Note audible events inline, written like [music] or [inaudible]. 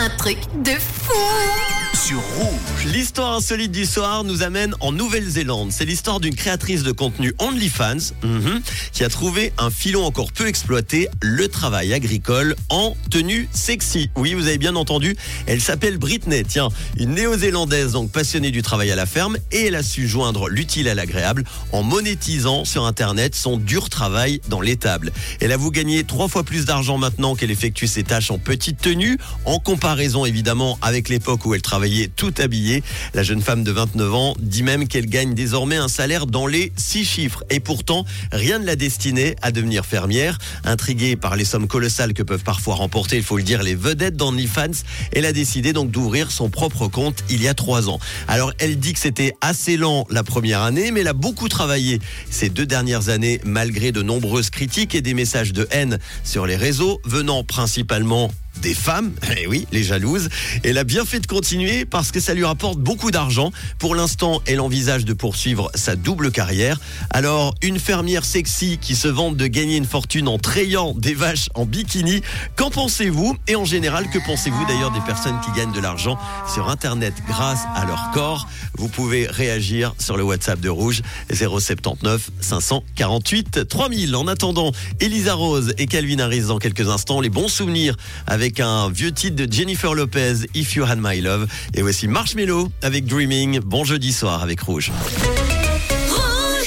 un truc de fou L'histoire insolite du soir nous amène en Nouvelle-Zélande. C'est l'histoire d'une créatrice de contenu OnlyFans mhm, qui a trouvé un filon encore peu exploité, le travail agricole en tenue sexy. Oui, vous avez bien entendu, elle s'appelle Britney, tiens, une néo-zélandaise donc passionnée du travail à la ferme et elle a su joindre l'utile à l'agréable en monétisant sur Internet son dur travail dans l'étable. Elle avoue gagner trois fois plus d'argent maintenant qu'elle effectue ses tâches en petite tenue, en comparaison évidemment avec l'époque où elle travaillait tout habillé. La jeune femme de 29 ans dit même qu'elle gagne désormais un salaire dans les six chiffres. Et pourtant, rien ne l'a destinée à devenir fermière. Intriguée par les sommes colossales que peuvent parfois remporter, il faut le dire, les vedettes d'OnlyFans, elle a décidé donc d'ouvrir son propre compte il y a trois ans. Alors, elle dit que c'était assez lent la première année, mais elle a beaucoup travaillé ces deux dernières années malgré de nombreuses critiques et des messages de haine sur les réseaux venant principalement des femmes, [laughs] eh oui, les jalouses. Elle a bien fait de continuer parce que ça lui rapporte beaucoup d'argent. Pour l'instant, elle envisage de poursuivre sa double carrière. Alors, une fermière sexy qui se vante de gagner une fortune en trayant des vaches en bikini, qu'en pensez-vous? Et en général, que pensez-vous d'ailleurs des personnes qui gagnent de l'argent sur Internet grâce à leur corps? Vous pouvez réagir sur le WhatsApp de Rouge 079 548 3000. En attendant, Elisa Rose et Calvin Harris dans quelques instants, les bons souvenirs avec avec un vieux titre de Jennifer Lopez, If You Had My Love. Et voici Marshmello avec Dreaming. Bon jeudi soir avec Rouge.